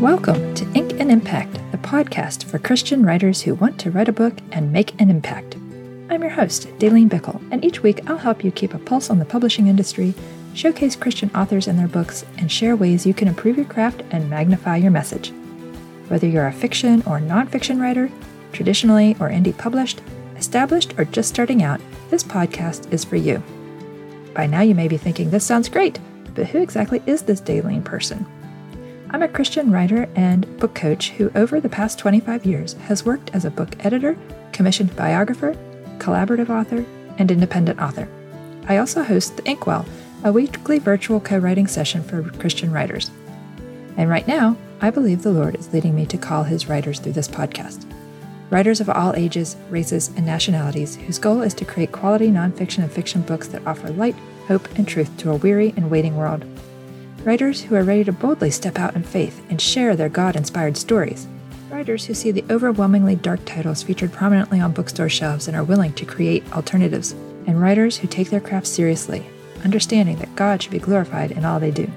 Welcome to Ink and Impact, the podcast for Christian writers who want to write a book and make an impact. I'm your host, Dalene Bickel, and each week I'll help you keep a pulse on the publishing industry, showcase Christian authors and their books, and share ways you can improve your craft and magnify your message. Whether you're a fiction or nonfiction writer, traditionally or indie published, established or just starting out, this podcast is for you. By now you may be thinking, this sounds great, but who exactly is this Daleen person? I'm a Christian writer and book coach who, over the past 25 years, has worked as a book editor, commissioned biographer, collaborative author, and independent author. I also host The Inkwell, a weekly virtual co writing session for Christian writers. And right now, I believe the Lord is leading me to call his writers through this podcast. Writers of all ages, races, and nationalities whose goal is to create quality nonfiction and fiction books that offer light, hope, and truth to a weary and waiting world. Writers who are ready to boldly step out in faith and share their God inspired stories. Writers who see the overwhelmingly dark titles featured prominently on bookstore shelves and are willing to create alternatives. And writers who take their craft seriously, understanding that God should be glorified in all they do.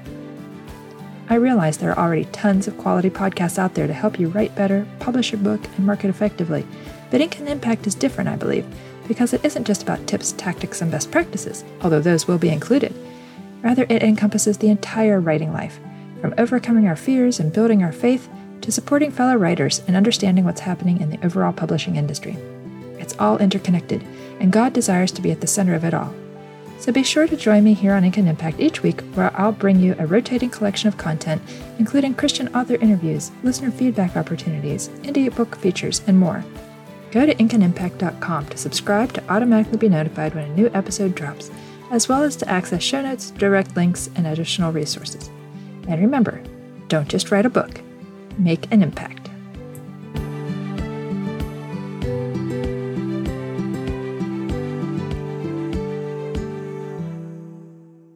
I realize there are already tons of quality podcasts out there to help you write better, publish your book, and market effectively. But Ink and Impact is different, I believe, because it isn't just about tips, tactics, and best practices, although those will be included. Rather, it encompasses the entire writing life, from overcoming our fears and building our faith to supporting fellow writers and understanding what's happening in the overall publishing industry. It's all interconnected, and God desires to be at the center of it all. So be sure to join me here on Ink and Impact each week, where I'll bring you a rotating collection of content, including Christian author interviews, listener feedback opportunities, indie book features, and more. Go to inkandimpact.com to subscribe to automatically be notified when a new episode drops as well as to access show notes, direct links, and additional resources. And remember, don't just write a book, make an impact.